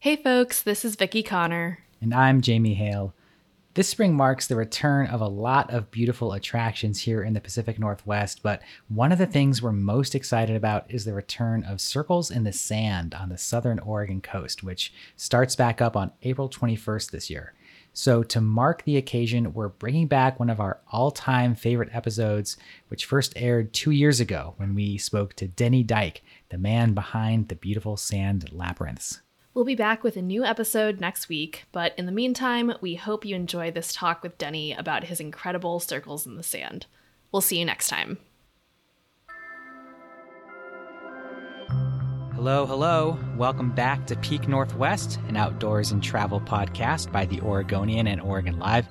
Hey folks, this is Vicki Connor. And I'm Jamie Hale. This spring marks the return of a lot of beautiful attractions here in the Pacific Northwest, but one of the things we're most excited about is the return of Circles in the Sand on the southern Oregon coast, which starts back up on April 21st this year. So, to mark the occasion, we're bringing back one of our all time favorite episodes, which first aired two years ago when we spoke to Denny Dyke, the man behind the beautiful sand labyrinths. We'll be back with a new episode next week, but in the meantime, we hope you enjoy this talk with Denny about his incredible circles in the sand. We'll see you next time. Hello, hello. Welcome back to Peak Northwest, an outdoors and travel podcast by the Oregonian and Oregon Live,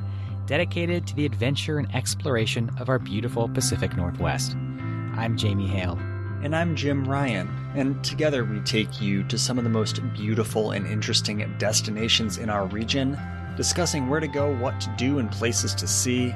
dedicated to the adventure and exploration of our beautiful Pacific Northwest. I'm Jamie Hale. And I'm Jim Ryan, and together we take you to some of the most beautiful and interesting destinations in our region, discussing where to go, what to do, and places to see.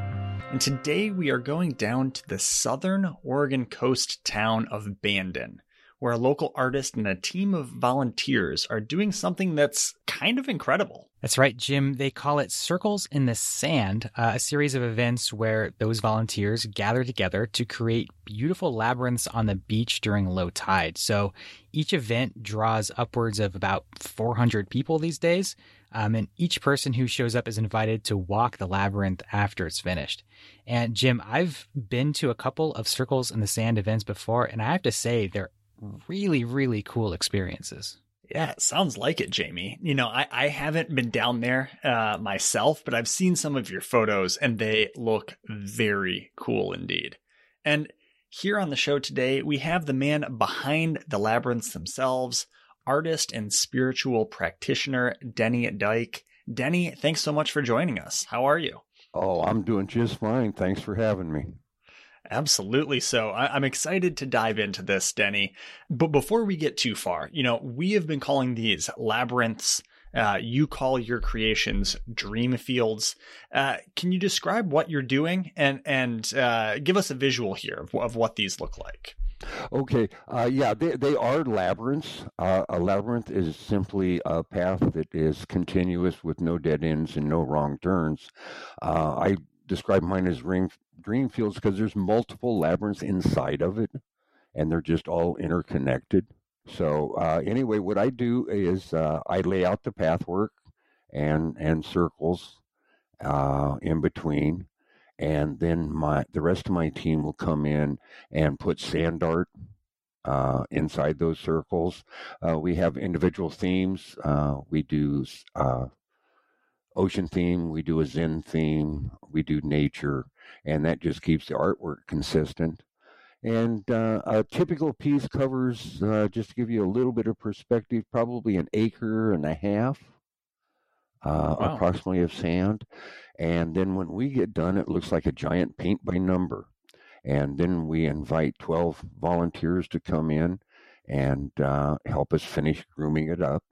And today we are going down to the southern Oregon coast town of Bandon, where a local artist and a team of volunteers are doing something that's kind of incredible. That's right, Jim. They call it Circles in the Sand, uh, a series of events where those volunteers gather together to create beautiful labyrinths on the beach during low tide. So each event draws upwards of about 400 people these days. Um, and each person who shows up is invited to walk the labyrinth after it's finished. And Jim, I've been to a couple of Circles in the Sand events before, and I have to say they're really, really cool experiences. Yeah, it sounds like it, Jamie. You know, I, I haven't been down there uh, myself, but I've seen some of your photos and they look very cool indeed. And here on the show today, we have the man behind the labyrinths themselves, artist and spiritual practitioner Denny Dyke. Denny, thanks so much for joining us. How are you? Oh, I'm doing just fine. Thanks for having me. Absolutely. So I- I'm excited to dive into this, Denny. But before we get too far, you know, we have been calling these labyrinths. Uh, you call your creations dream fields. Uh, can you describe what you're doing and and uh, give us a visual here of, of what these look like? Okay, uh, yeah, they, they are labyrinths. Uh, a labyrinth is simply a path that is continuous with no dead ends and no wrong turns. Uh, I describe mine as ring, dream fields because there's multiple labyrinths inside of it, and they're just all interconnected. So uh, anyway, what I do is uh, I lay out the pathwork and and circles uh, in between, and then my the rest of my team will come in and put sand art uh, inside those circles. Uh, we have individual themes. Uh, we do ocean theme. We do a Zen theme. We do nature, and that just keeps the artwork consistent. And uh, a typical piece covers, uh, just to give you a little bit of perspective, probably an acre and a half, uh, Wow. approximately, of sand. And then when we get done, it looks like a giant paint by number. And then we invite 12 volunteers to come in and uh, help us finish grooming it up.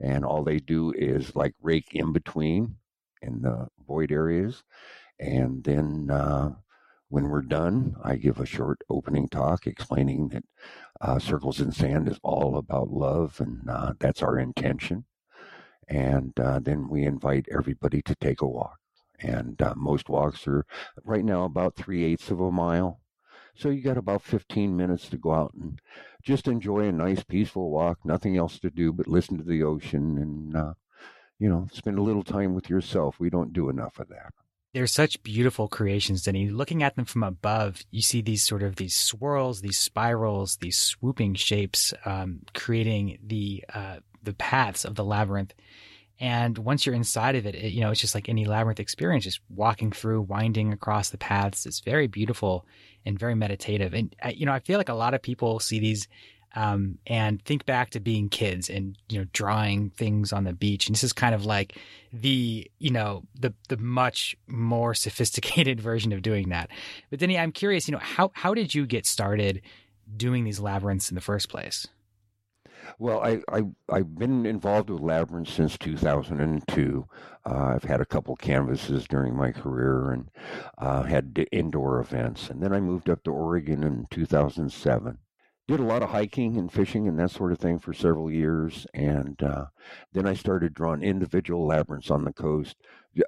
And all they do is like rake in between in the void areas. And then uh, when we're done, I give a short opening talk explaining that uh, Circles in Sand is all about love, and uh, that's our intention. And uh, then we invite everybody to take a walk. And uh, most walks are right now about three eighths of a mile. So you got about 15 minutes to go out and just enjoy a nice, peaceful walk. Nothing else to do but listen to the ocean and, uh, you know, spend a little time with yourself. We don't do enough of that. They're such beautiful creations, Denny. Looking at them from above, you see these sort of these swirls, these spirals, these swooping shapes, um, creating the uh, the paths of the labyrinth. And once you're inside of it, it, you know, it's just like any labyrinth experience, just walking through, winding across the paths. It's very beautiful and very meditative. And, uh, you know, I feel like a lot of people see these um, and think back to being kids and you know drawing things on the beach. And this is kind of like the you know the the much more sophisticated version of doing that. But Denny, I'm curious, you know, how how did you get started doing these labyrinths in the first place? Well, I, I, I've been involved with labyrinths since 2002. Uh, I've had a couple canvases during my career and uh, had indoor events. And then I moved up to Oregon in 2007 did a lot of hiking and fishing and that sort of thing for several years. And uh, then I started drawing individual labyrinths on the coast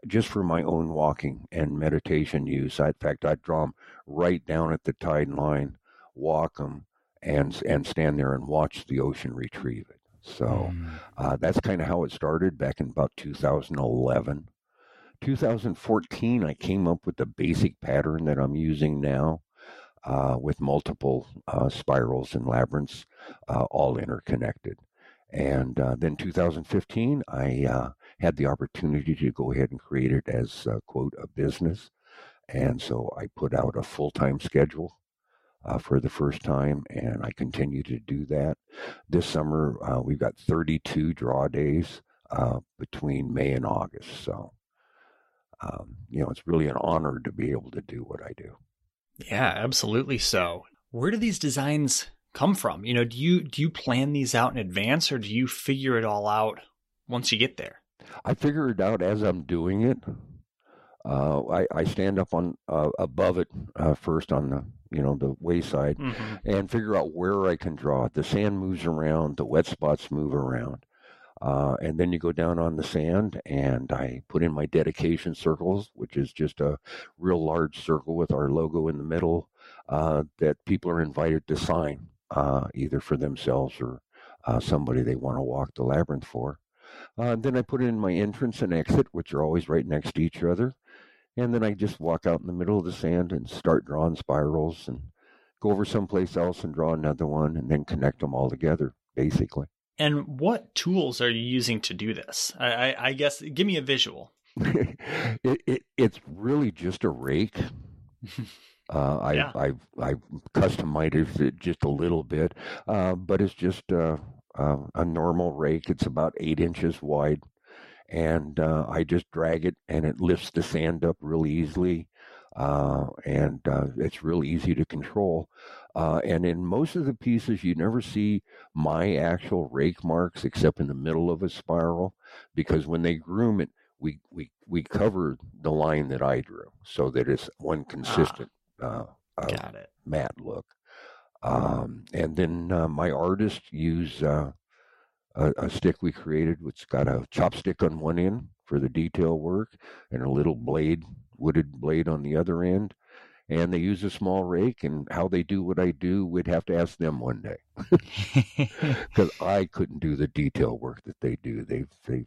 just for my own walking and meditation use. I, in fact, I'd draw them right down at the tide line, walk them, and, and stand there and watch the ocean retrieve it. So mm. uh, that's kind of how it started back in about 2011. 2014, I came up with the basic pattern that I'm using now uh, with multiple uh, spirals and labyrinths, uh, all interconnected. And uh, then 2015, I uh, had the opportunity to go ahead and create it as, quote, a business. And so I put out a full time schedule uh, for the first time, and I continue to do that. This summer, uh, we've got 32 draw days uh, between May and August. So, um, you know, it's really an honor to be able to do what I do. Yeah, absolutely so. Where do these designs come from? You know, do you do you plan these out in advance or do you figure it all out once you get there? I figure it out as I'm doing it. Uh, I, I stand up on uh, above it uh, first on the you know the wayside mm-hmm. and figure out where I can draw it. The sand moves around, the wet spots move around, uh, and then you go down on the sand, and I put in my dedication circles, which is just a real large circle with our logo in the middle uh, that people are invited to sign, uh, either for themselves or uh, somebody they want to walk the labyrinth for. Uh, then I put in my entrance and exit, which are always right next to each other. And then I just walk out in the middle of the sand and start drawing spirals and go over someplace else and draw another one and then connect them all together, basically. And what tools are you using to do this? I, I, I guess give me a visual. it, it, it's really just a rake. Uh, I, yeah. I've, I've customized it just a little bit, uh, but it's just uh, uh, a normal rake. It's about eight inches wide, and uh, I just drag it, and it lifts the sand up really easily, uh, and it's really easy to control. Uh, and in most of the pieces, you never see my actual rake marks except in the middle of a spiral, because when they groom it, we we we cover the line that I drew so that it's one ah. consistent ah, uh, got it. matte look. Um, and then uh, my artists use uh, a, a, stick we created, which got a chopstick on one end for the detail work, and a little blade, wooded blade on the other end and they use a small rake and how they do what I do, we'd have to ask them one day because I couldn't do the detail work that they do. They they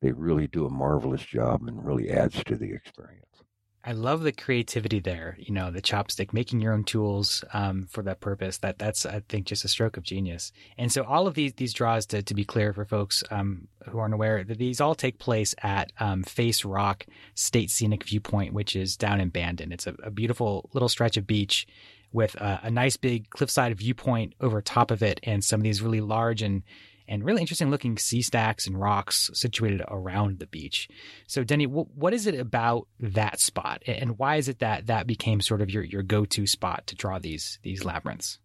they really do a marvelous job and really adds to the experience. I love the creativity there. You know, the chopstick, making your own tools um, for that purpose. That that's I think just a stroke of genius. And so all of these these draws, to to be clear for folks um, who aren't aware, that these all take place at um, Face Rock State Scenic Viewpoint, which is down in Bandon. It's a, a beautiful little stretch of beach with a, a nice big cliffside viewpoint over top of it, and some of these really large and and really interesting looking sea stacks and rocks situated around the beach. So, Denny, what is it about that spot, and why is it that that became sort of your, your go to spot to draw these these labyrinths?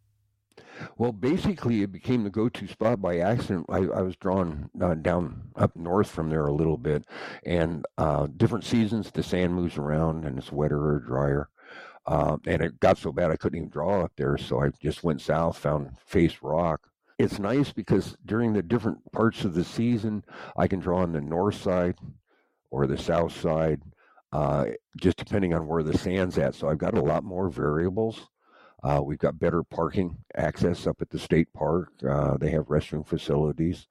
Well, basically, it became the go-to spot by accident. I, I was drawn uh, down up north from there a little bit, and uh, different seasons the sand moves around and it's wetter or drier. Uh, and it got so bad I couldn't even draw up there, so I just went south, found Face Rock, it's nice because during the different parts of the season, I can draw on the north side or the south side, uh, just depending on where the sand's at. So I've got a lot more variables Uh, we've got better parking access up at the state park. Uh, they have restroom facilities.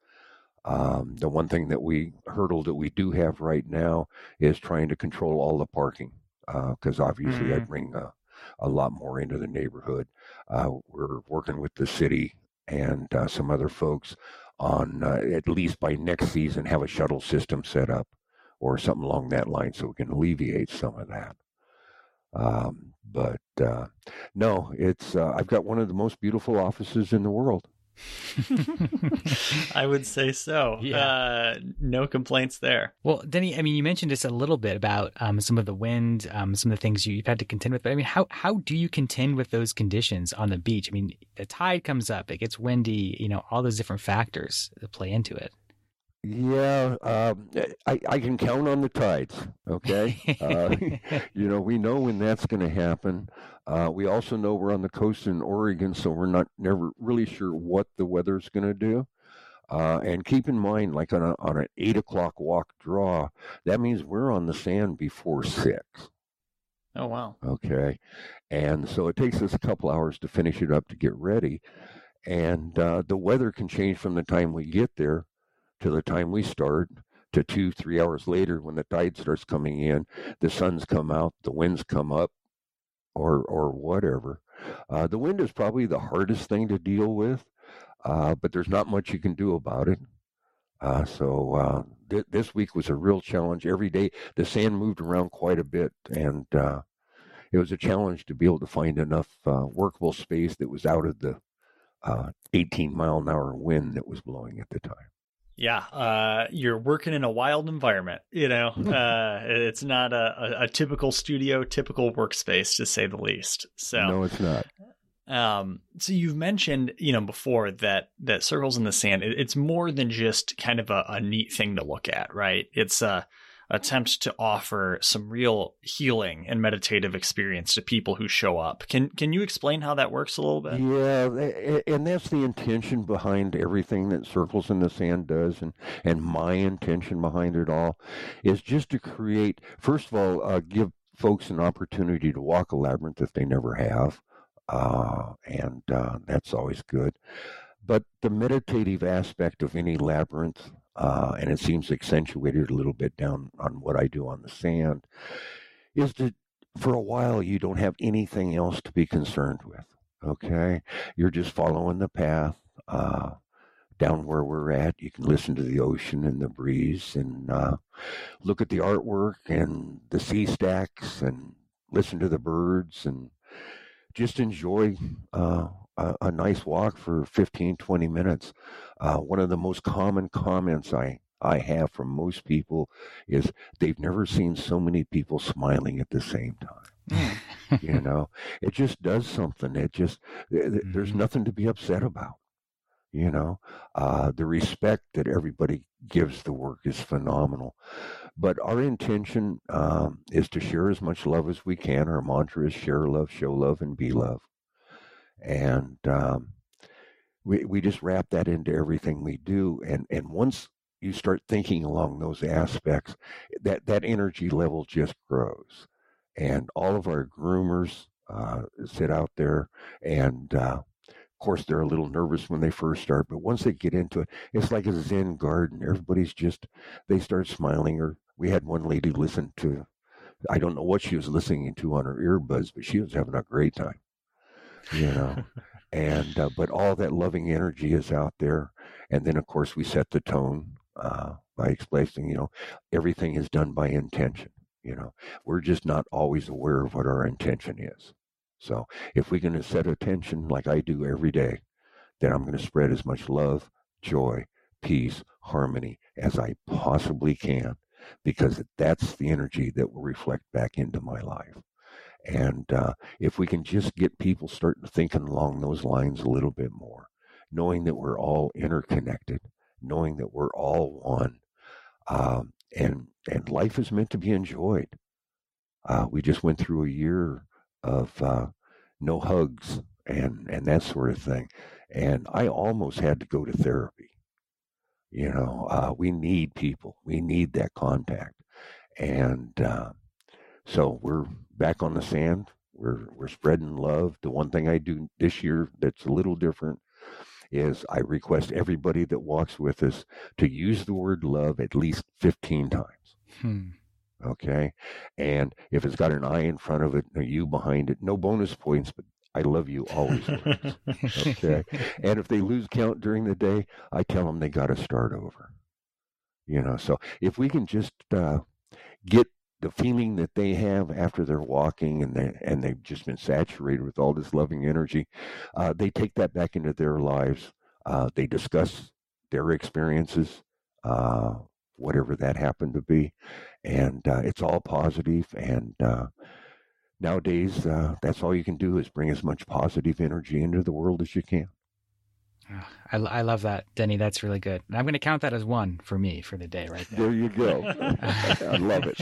Um, the one thing that we hurdle that we do have right now is trying to control all the parking because uh, obviously mm. that bring a, a, lot more into the neighborhood. Uh, we're working with the city and uh, some other folks on uh, at least by next season have a shuttle system set up or something along that line so we can alleviate some of that. Um, but uh, no, it's uh, I've got one of the most beautiful offices in the world. I would say so. Yeah. Uh, no complaints there. Well, Denny, I mean, you mentioned just a little bit about um, some of the wind, um, some of the things you, have had to contend with. But I mean, how how do you contend with those conditions on the beach? I mean, the tide comes up, it gets windy. You know, all those different factors that play into it. Yeah, um, I, I can count on the tides. Okay, uh, you know we know when that's going to happen. Uh, we also know we're on the coast in Oregon, so we're not never really sure what the weather's going to do. Uh, and keep in mind, like on a, on an eight o'clock walk draw, that means we're on the sand before six. Oh wow. Okay, and so it takes us a couple hours to finish it up to get ready, and uh, the weather can change from the time we get there to the time we start to two, three hours later when the tide starts coming in, the sun's come out, the winds come up, or or whatever. Uh, the wind is probably the hardest thing to deal with, uh, but there's not much you can do about it. Uh, so uh, th- this week was a real challenge. Every day the sand moved around quite a bit, and uh, it was a challenge to be able to find enough uh, workable space that was out of the 18 mile an hour wind that was blowing at the time. Yeah, uh, you're working in a wild environment. You know, uh, it's not a, a, a, typical studio, typical workspace, to say the least. So no, it's not. Um, so you've mentioned, you know, before that that circles in the sand. It, it's more than just kind of a, a neat thing to look at, right? It's a attempt to offer some real healing and meditative experience to people who show up. Can can you explain how that works a little bit? Yeah, and that's the intention behind everything that Circles in the Sand does, and and my intention behind it all is just to create. First of all, uh, give folks an opportunity to walk a labyrinth if they never have, uh, and uh, that's always good. But the meditative aspect of any labyrinth uh, and it seems accentuated a little bit down on what I do on the sand, is that for a while you don't have anything else to be concerned with. Okay, you're just following the path uh, down where we're at. You can listen to the ocean and the breeze, and uh, look at the artwork and the sea stacks, and listen to the birds, and just enjoy uh, a, a, nice walk for 15, 20 minutes. Uh, one of the most common comments I, I have from most people is they've never seen so many people smiling at the same time. you know, it just does something. It just, there's mm-hmm. nothing to be upset about. You know, uh, the respect that everybody gives the work is phenomenal. But our intention um, is to share as much love as we can. Our mantra is share love, show love, and be love and um, we we just wrap that into everything we do. And and once you start thinking along those aspects, that that energy level just grows. And all of our groomers uh, sit out there, and uh, of course they're a little nervous when they first start, but once they get into it, it's like a Zen garden. Everybody's just they start smiling. Or we had one lady listen to. I don't know what she was listening to on her earbuds, but she was having a great time you know. and uh, but all that loving energy is out there, and then of course we set the tone uh, by explaining, you know, everything is done by intention. You know, we're just not always aware of what our intention is. So if we're going to set attention like I do every day, then I'm going to spread as much love, joy, peace, harmony as I possibly can, because that's the energy that will reflect back into my life. And uh, if we can just get people starting thinking along those lines a little bit more, knowing that we're all interconnected, knowing that we're all one, um, and and life is meant to be enjoyed. Uh, we just went through a year of uh, no hugs and and that sort of thing, and I almost had to go to therapy. You know, uh, we need people. We need that contact, and uh, so we're back on the sand. We're we're spreading love. The one thing I do this year that's a little different is I request everybody that walks with us to use the word love at least 15 times. Hmm. Okay. And if it's got an I in front of it, a U behind it, no bonus points, but I love you always. okay. And if they lose count during the day, I tell them they got to start over. You know, so if we can just uh, get the feeling that they have after they're walking and they and they've just been saturated with all this loving energy, uh, they take that back into their lives. Uh, they discuss their experiences, uh, whatever that happened to be, and uh, it's all positive. And uh, nowadays, uh, that's all you can do is bring as much positive energy into the world as you can. I, I love that, Denny. That's really good. And I'm going to count that as one for me for the day, right there. There you go. I love it.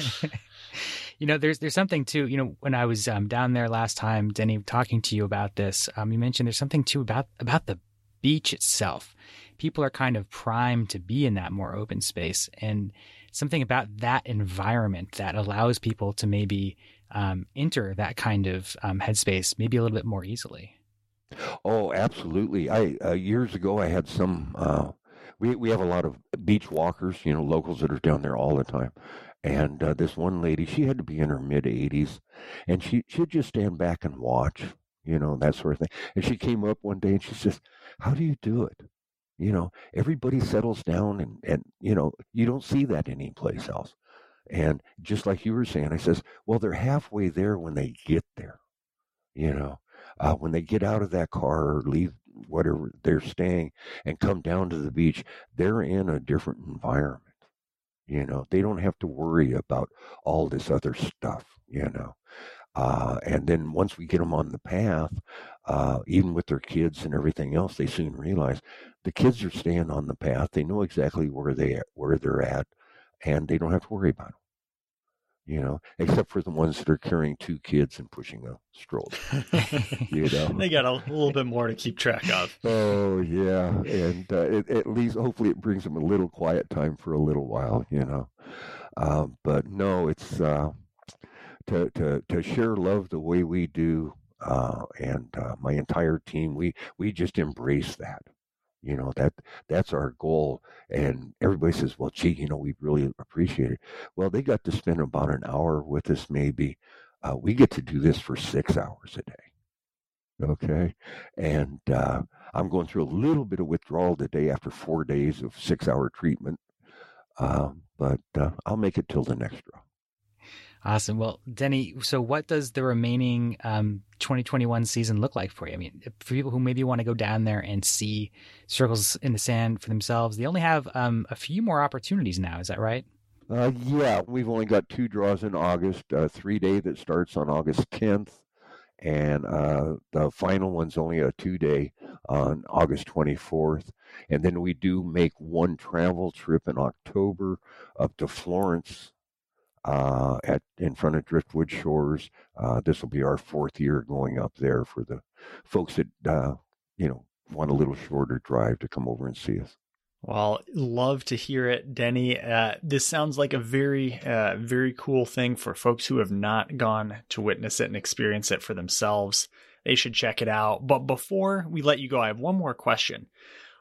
You know, there's there's something too. You know, when I was um, down there last time, Denny, talking to you about this, um, you mentioned there's something too about about the beach itself. People are kind of primed to be in that more open space, and something about that environment that allows people to maybe um, enter that kind of um, headspace maybe a little bit more easily. Oh, absolutely. I uh, years ago I had some. Uh, we we have a lot of beach walkers, you know, locals that are down there all the time. And uh, this one lady, she had to be in her mid 80s, and she she'd just stand back and watch, you know, that sort of thing. And she came up one day and she says, "How do you do it?" You know, everybody settles down, and and you know, you don't see that anyplace else. And just like you were saying, I says, "Well, they're halfway there when they get there." You know, uh, when they get out of that car or leave whatever they're staying and come down to the beach, they're in a different environment. You know, they don't have to worry about all this other stuff, you know. Uh, and then once we get them on the path, uh, even with their kids and everything else, they soon realize the kids are staying on the path. They know exactly where they where they're at, and they don't have to worry about them you know, except for the ones that are carrying two kids and pushing a stroller. you know, they got a little bit more to keep track of. Oh yeah, and uh, it, at least hopefully it brings them a little quiet time for a little while. You know, um, but no, it's uh, to to to share love the way we do, uh, and uh, my entire team we we just embrace that. You know that that's our goal, and everybody says, "Well, gee, you know, we really appreciate it." Well, they got to spend about an hour with us, maybe. Uh, we get to do this for six hours a day. Okay, and uh, I'm going through a little bit of withdrawal today after four days of six-hour treatment, um, but uh, I'll make it till the next draw. Awesome. Well, Denny, so what does the remaining um, 2021 season look like for you? I mean, for people who maybe want to go down there and see circles in the sand for themselves, they only have um, a few more opportunities now. Is that right? Uh, yeah, we've only got two draws in August. A three day that starts on August 10th, and uh, the final one's only a two day on August 24th. And then we do make one travel trip in October up to Florence uh, at in front of Driftwood Shores. Uh, this will be our fourth year going up there for the folks that uh, you know want a little shorter drive to come over and see us. Well, love to hear it, Denny. Uh, this sounds like a very, uh, very cool thing for folks who have not gone to witness it and experience it for themselves. They should check it out. But before we let you go, I have one more question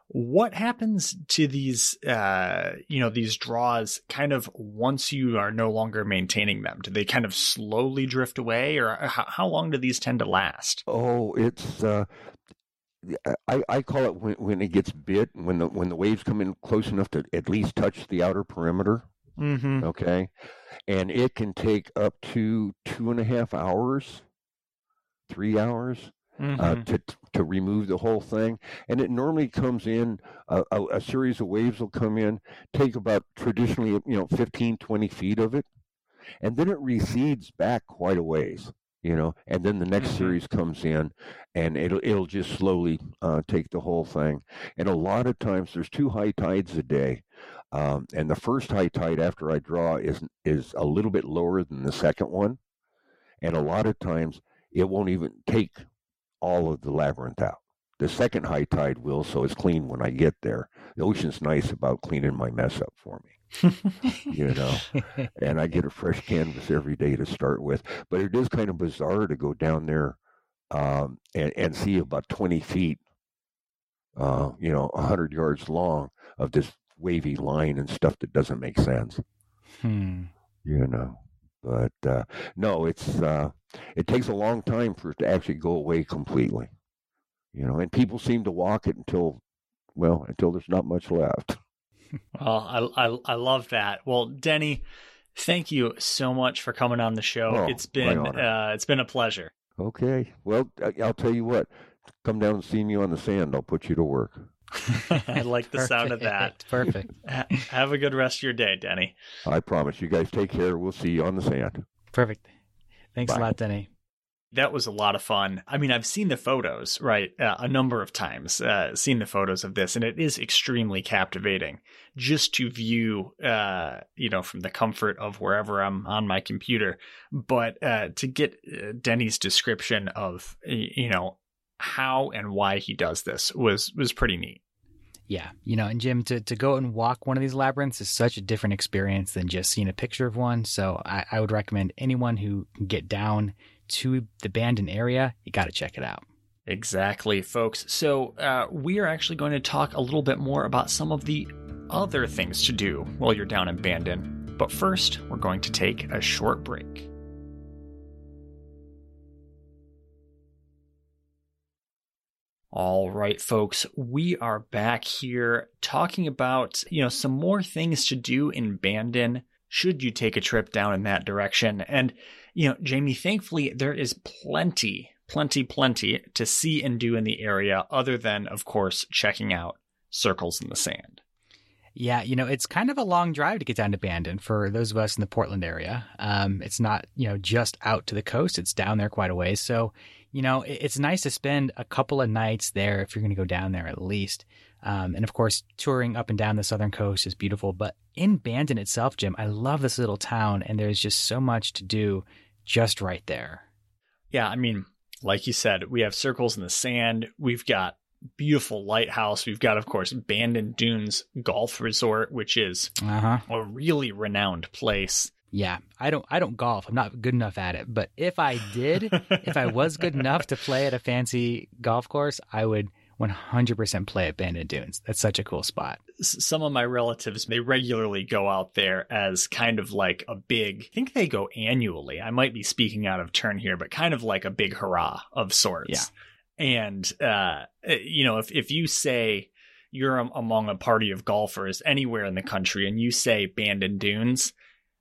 what happens to these uh you know these draws kind of once you are no longer maintaining them? Do they kind of slowly drift away or how, how long do these tend to last? Oh it's uh I, I call it when, when it gets bit when the when the waves come in close enough to at least touch the outer perimeter. Mm-hmm. okay? And it can take up to two and a half hours three hours mm-hmm. uh, to to remove the whole thing. And it normally comes in a, a, a, series of waves will come in, take about traditionally you know 15, 20 feet of it, and then it recedes back quite a ways. You know, and then the next mm-hmm. series comes in, and it'll it'll just slowly uh, take the whole thing. And a lot of times, there's two high tides a day, um, and the first high tide after I draw is is a little bit lower than the second one, and a lot of times it won't even take all of the labyrinth out. The second high tide will, so it's clean when I get there. The ocean's nice about cleaning my mess up for me. you know, and I get a fresh canvas every day to start with. But it is kind of bizarre to go down there um, and, and see about 20 feet, uh, you know, 100 yards long of this wavy line and stuff that doesn't make sense. Hmm. You know, but uh, no, it's uh, it takes a long time for it to actually go away completely. You know, and people seem to walk it until, well, until there's not much left. Well, I, I I love that. Well, Denny, thank you so much for coming on the show. Oh, it's been uh, it's been a pleasure. Okay. Well, I- I'll tell you what. Come down and see me on the sand. I'll put you to work. I like the sound of that. Perfect. Have a good rest of your day, Denny. I promise. You guys take care. We'll see you on the sand. Perfect. Thanks Bye. a lot, Denny. That was a lot of fun. I mean, I've seen the photos, right, uh, a number of times, uh, seen the photos of this, and it is extremely captivating just to view, uh, you know, from the comfort of wherever I'm on my computer. But uh, to get uh, Denny's description of, you know, how and why he does this was was pretty neat. Yeah, you know, and Jim, to, to go and walk one of these labyrinths is such a different experience than just seeing a picture of one. So I, I would recommend anyone who can get down to the Bandon area, you got to check it out. Exactly, folks. So, uh, we are actually going to talk a little bit more about some of the other things to do while you're down in Bandon. But first, we're going to take a short break. All right, folks, we are back here talking about, you know, some more things to do in Bandon should you take a trip down in that direction. And, you know, Jamie, thankfully, there is plenty, plenty, plenty to see and do in the area other than, of course, checking out circles in the sand. Yeah, you know, it's kind of a long drive to get down to Bandon for those of us in the Portland area. Um, it's not, you know, just out to the coast, it's down there quite a ways. So, you know, it's nice to spend a couple of nights there if you're going to go down there at least. Um, and of course, touring up and down the southern coast is beautiful. But in Bandon itself, Jim, I love this little town, and there's just so much to do just right there. Yeah, I mean, like you said, we have circles in the sand. We've got beautiful lighthouse. We've got, of course, Bandon Dunes Golf Resort, which is Uh huh. a really renowned place. Yeah, I don't I don't golf. I'm not good enough at it. But if I did, if I was good enough to play at a fancy golf course, I would 100% play at Bandon Dunes. That's such a cool spot. Some of my relatives they regularly go out there as kind of like a big I think they go annually. I might be speaking out of turn here, but kind of like a big hurrah of sorts. Yeah. And uh you know, if if you say you're among a party of golfers anywhere in the country and you say Bandon Dunes,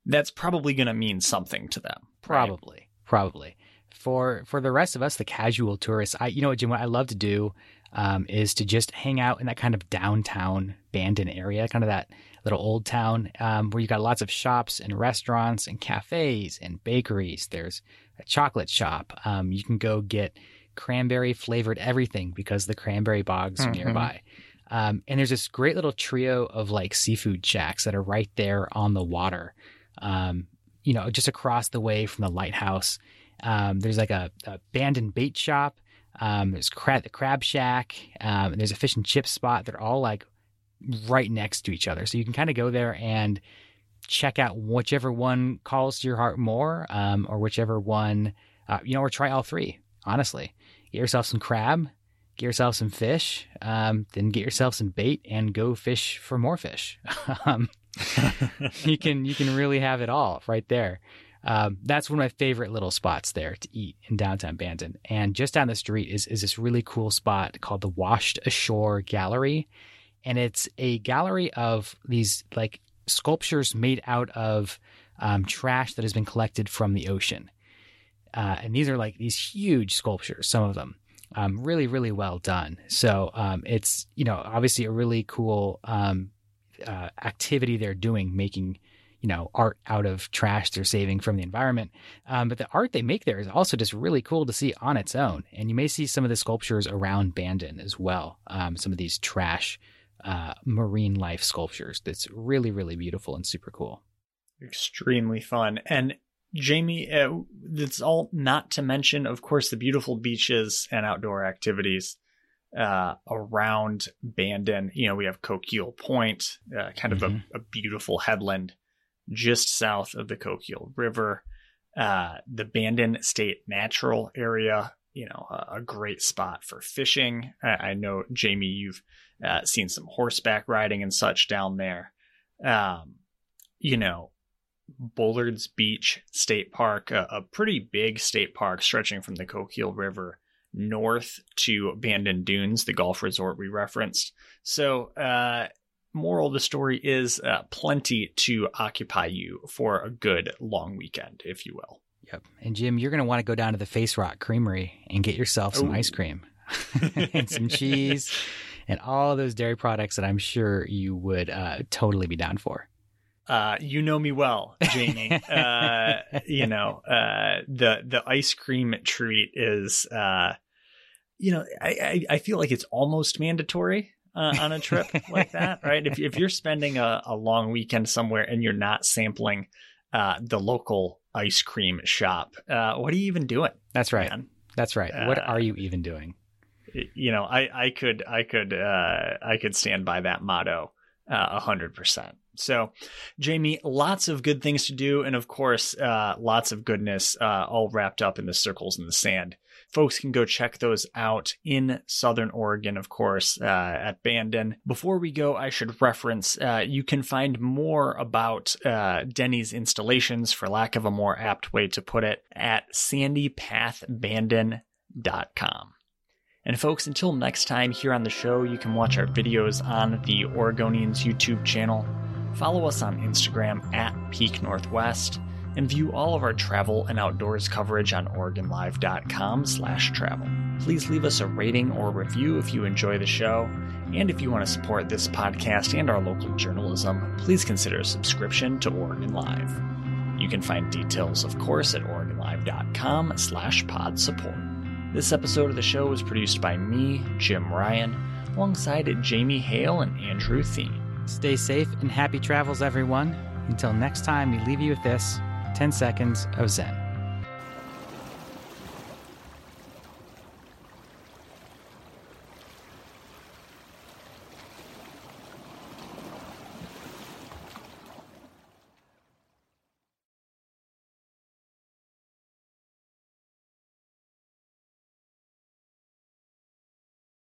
that's probably going to mean something to them. right? Probably, probably. For for the rest of us, the casual tourists, I you know what Jim, what I love to do um, is to just hang out in that kind of downtown Bandon area, kind of that little old town um, where you got lots of shops and restaurants and cafes and bakeries. There's a chocolate shop. Um, you can go get cranberry flavored everything because the cranberry bogs are Mhm. nearby. Um, and there's this great little trio of like seafood shacks that are right there on the water. Um, you know, just across the way from the lighthouse. Um, there's like a, a abandoned bait shop. Um, there's crab, the crab shack. Um, there's a fish and chip spot. They're all like right next to each other. So you can kind of go there and check out whichever one calls to your heart more, um, or whichever one, uh, you know, or try all three, honestly. Get yourself some crab, get yourself some fish, um, then get yourself some bait and go fish for more fish. um, you can you can really have it all right there. Um, that's one of my favorite little spots there to eat in downtown Bandon. And just down the street is is this really cool spot called the Washed Ashore Gallery, and it's a gallery of these like sculptures made out of um, trash that has been collected from the ocean. Uh, and these are like these huge sculptures, some of them. Um, really, really well done. So um, it's you know obviously a really cool um, uh, activity they're doing, making you know art out of trash they're saving from the environment. Um, but the art they make there is also just really cool to see on its own. And you may see some of the sculptures around Bandon as well. Um, some of these trash uh, marine life sculptures. That's really, really beautiful and super cool. Extremely fun. And Jamie, uh, that's all not to mention, of course, the beautiful beaches and outdoor activities. uh, around Bandon. You know, we have Coquille Point, uh, kind of Mhm. a, a beautiful headland just south of the Coquille River. Uh, the Bandon State Natural Area, you know, a, a great spot for fishing. I, I know, Jamie, you've uh, seen some horseback riding and such down there. Um, you know, Bullards Beach State Park, a, a pretty big state park stretching from the Coquille River north to Bandon Dunes, the golf resort we referenced. So, uh, moral of the story is uh, plenty to occupy you for a good long weekend, if you will. Yep. And Jim, you're going to want to go down to the Face Rock Creamery and get yourself some Ooh. ice cream and some cheese and all those dairy products that I'm sure you would uh, totally be down for. Uh, you know me well, Jamie. uh, you know, uh, the the ice cream treat is, uh, you know, I, I, I feel like it's almost mandatory uh, on a trip like that, right? If if you're spending a, a long weekend somewhere and you're not sampling uh, the local ice cream shop, uh, what are you even doing? That's right. man? That's right. what are you even doing? you know, I, I could, I could, uh, I could stand by that motto a hundred percent. So, Jamie, lots of good things to do, and of course, uh, lots of goodness, uh, all wrapped up in the circles in the sand. Folks can go check those out in Southern Oregon, of course, uh, at Bandon. Before we go, I should reference uh, you can find more about uh, Denny's installations, for lack of a more apt way to put it, at sandypathbandon.com. And folks, until next time here on the show, you can watch our videos on the Oregonians YouTube channel, follow us on Instagram at Peak Northwest, and view all of our travel and outdoors coverage on OregonLive.com slash travel. Please leave us a rating or review if you enjoy the show, and if you want to support this podcast and our local journalism, please consider a subscription to Oregon Live. You can find details, of course, at OregonLive.com slash pod support. This episode of the show was produced by me, Jim Ryan, alongside Jamie Hale and Andrew Theen. Stay safe and happy travels, everyone. Until next time, we leave you with this 10 seconds of Zen.